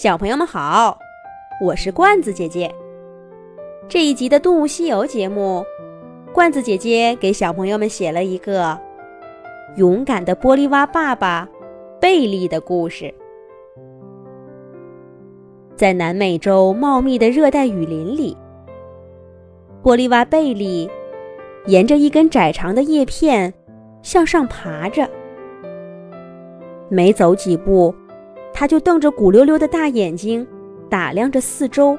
小朋友们好，我是罐子姐姐。这一集的《动物西游》节目，罐子姐姐给小朋友们写了一个勇敢的玻璃蛙爸爸贝利的故事。在南美洲茂密的热带雨林里，玻璃蛙贝利沿着一根窄长的叶片向上爬着，没走几步。他就瞪着鼓溜溜的大眼睛，打量着四周。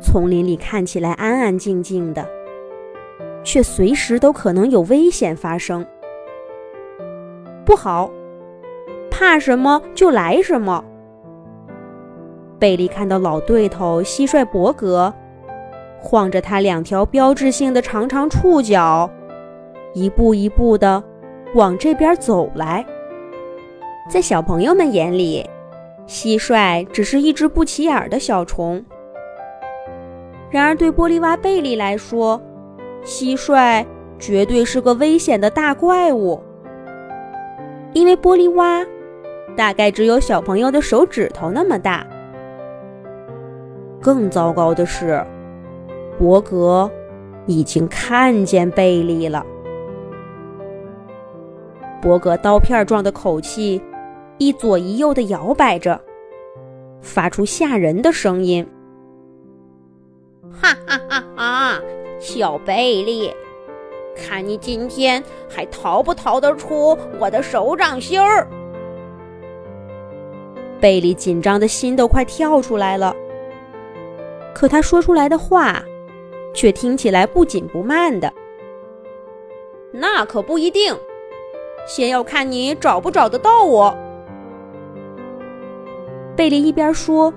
丛林里看起来安安静静的，却随时都可能有危险发生。不好，怕什么就来什么。贝利看到老对头蟋蟀伯格，晃着他两条标志性的长长触角，一步一步的往这边走来。在小朋友们眼里，蟋蟀只是一只不起眼的小虫。然而，对玻璃蛙贝利来说，蟋蟀绝对是个危险的大怪物。因为玻璃蛙大概只有小朋友的手指头那么大。更糟糕的是，伯格已经看见贝利了。伯格刀片状的口气。一左一右的摇摆着，发出吓人的声音。哈哈哈哈！小贝利，看你今天还逃不逃得出我的手掌心儿？贝利紧张的心都快跳出来了，可他说出来的话，却听起来不紧不慢的。那可不一定，先要看你找不找得到我。贝利一边说，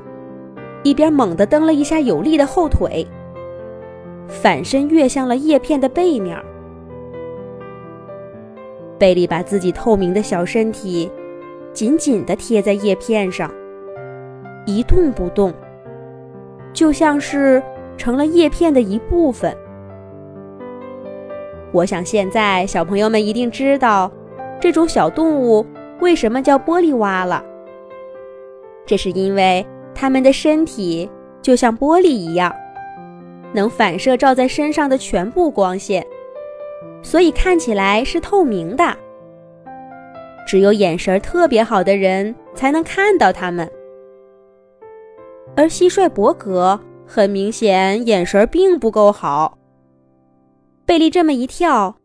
一边猛地蹬了一下有力的后腿，反身跃向了叶片的背面。贝利把自己透明的小身体紧紧地贴在叶片上，一动不动，就像是成了叶片的一部分。我想，现在小朋友们一定知道，这种小动物为什么叫玻璃蛙了。这是因为它们的身体就像玻璃一样，能反射照在身上的全部光线，所以看起来是透明的。只有眼神特别好的人才能看到它们。而蟋蟀伯格很明显眼神并不够好。贝利这么一跳，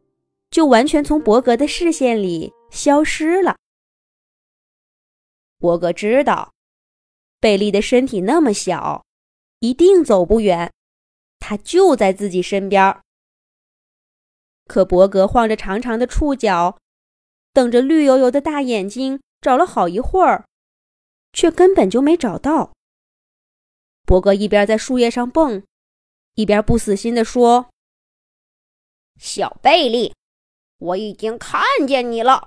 就完全从伯格的视线里消失了。伯格知道。贝利的身体那么小，一定走不远。他就在自己身边。可伯格晃着长长的触角，瞪着绿油油的大眼睛，找了好一会儿，却根本就没找到。伯格一边在树叶上蹦，一边不死心地说：“小贝利，我已经看见你了，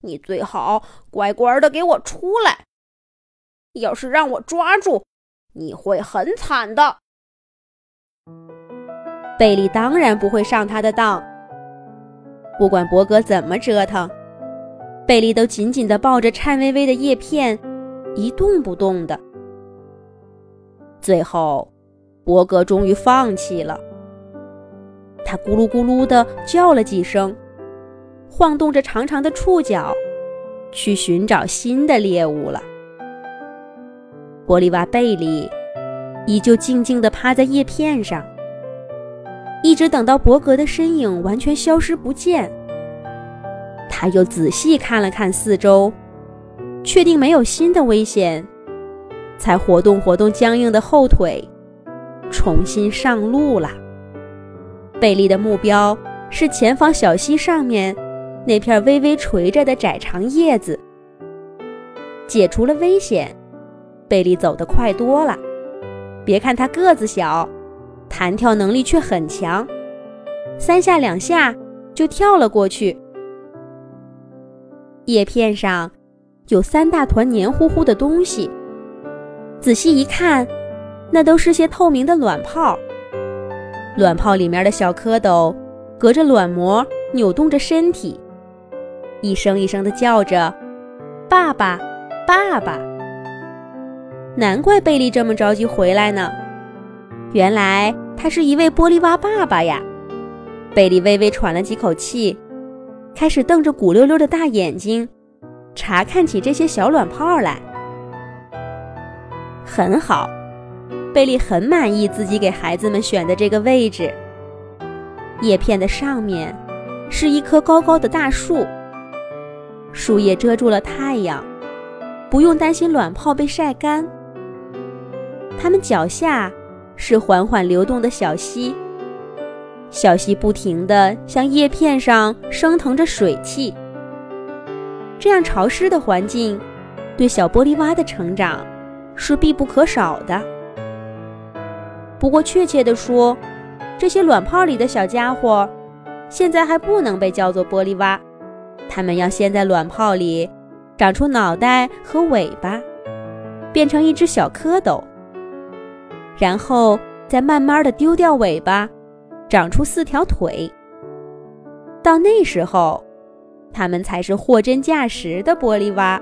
你最好乖乖的给我出来。”要是让我抓住，你会很惨的。贝利当然不会上他的当。不管伯格怎么折腾，贝利都紧紧地抱着颤巍巍的叶片，一动不动的。最后，伯格终于放弃了。他咕噜咕噜地叫了几声，晃动着长长的触角，去寻找新的猎物了。玻璃蛙贝利依旧静静地趴在叶片上，一直等到伯格的身影完全消失不见。他又仔细看了看四周，确定没有新的危险，才活动活动僵硬的后腿，重新上路了。贝利的目标是前方小溪上面那片微微垂着的窄长叶子，解除了危险。贝利走得快多了，别看他个子小，弹跳能力却很强，三下两下就跳了过去。叶片上有三大团黏糊糊的东西，仔细一看，那都是些透明的卵泡。卵泡里面的小蝌蚪隔着卵膜扭动着身体，一声一声地叫着：“爸爸，爸爸。”难怪贝利这么着急回来呢。原来他是一位玻璃蛙爸爸呀！贝利微微喘了几口气，开始瞪着鼓溜溜的大眼睛，查看起这些小卵泡来。很好，贝利很满意自己给孩子们选的这个位置。叶片的上面是一棵高高的大树，树叶遮住了太阳，不用担心卵泡被晒干。它们脚下是缓缓流动的小溪，小溪不停地向叶片上升腾着水汽。这样潮湿的环境，对小玻璃蛙的成长是必不可少的。不过，确切地说，这些卵泡里的小家伙，现在还不能被叫做玻璃蛙，它们要先在卵泡里长出脑袋和尾巴，变成一只小蝌蚪，然后再慢慢的丢掉尾巴，长出四条腿。到那时候，它们才是货真价实的玻璃蛙。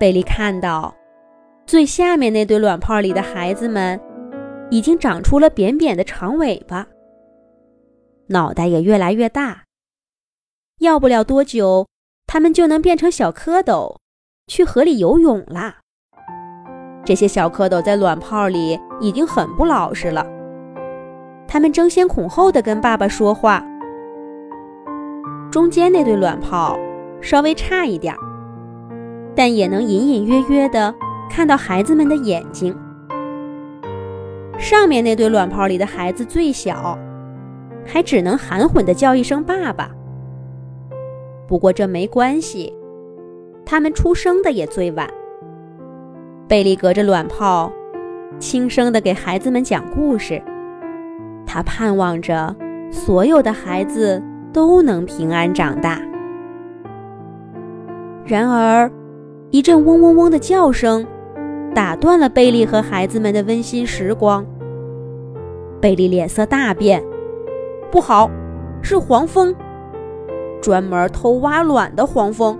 贝利看到，最下面那堆卵泡里的孩子们。已经长出了扁扁的长尾巴，脑袋也越来越大。要不了多久，它们就能变成小蝌蚪，去河里游泳啦。这些小蝌蚪在卵泡里已经很不老实了，它们争先恐后的跟爸爸说话。中间那对卵泡稍微差一点，但也能隐隐约约的看到孩子们的眼睛。上面那对卵泡里的孩子最小，还只能含混地叫一声“爸爸”。不过这没关系，他们出生的也最晚。贝利隔着卵泡，轻声地给孩子们讲故事。他盼望着所有的孩子都能平安长大。然而，一阵嗡嗡嗡的叫声。打断了贝利和孩子们的温馨时光。贝利脸色大变，不好，是黄蜂，专门偷挖卵的黄蜂，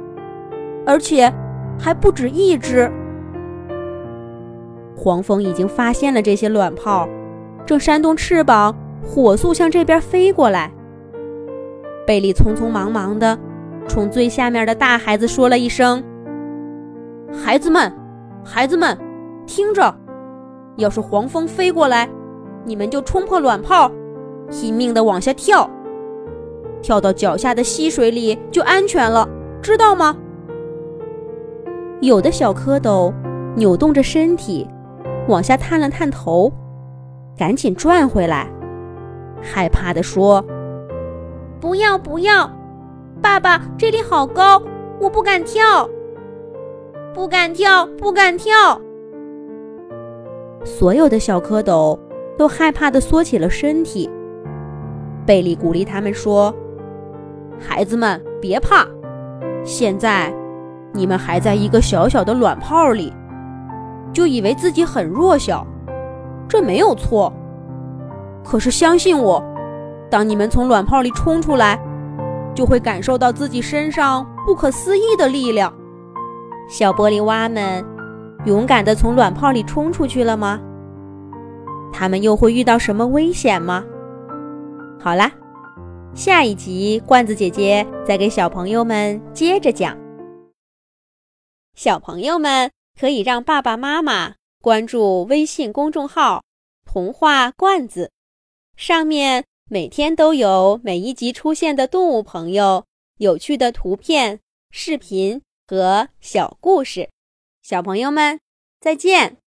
而且还不止一只。黄蜂已经发现了这些卵泡，正扇动翅膀，火速向这边飞过来。贝利匆匆忙忙地冲最下面的大孩子说了一声：“孩子们，孩子们。”听着，要是黄蜂飞过来，你们就冲破卵泡，拼命的往下跳，跳到脚下的溪水里就安全了，知道吗？有的小蝌蚪扭动着身体，往下探了探头，赶紧转回来，害怕地说：“不要不要，爸爸，这里好高，我不敢跳，不敢跳，不敢跳。”所有的小蝌蚪都害怕地缩起了身体。贝利鼓励他们说：“孩子们，别怕，现在你们还在一个小小的卵泡里，就以为自己很弱小，这没有错。可是相信我，当你们从卵泡里冲出来，就会感受到自己身上不可思议的力量。”小玻璃蛙们。勇敢地从卵泡里冲出去了吗？他们又会遇到什么危险吗？好啦，下一集罐子姐姐再给小朋友们接着讲。小朋友们可以让爸爸妈妈关注微信公众号“童话罐子”，上面每天都有每一集出现的动物朋友、有趣的图片、视频和小故事。小朋友们，再见。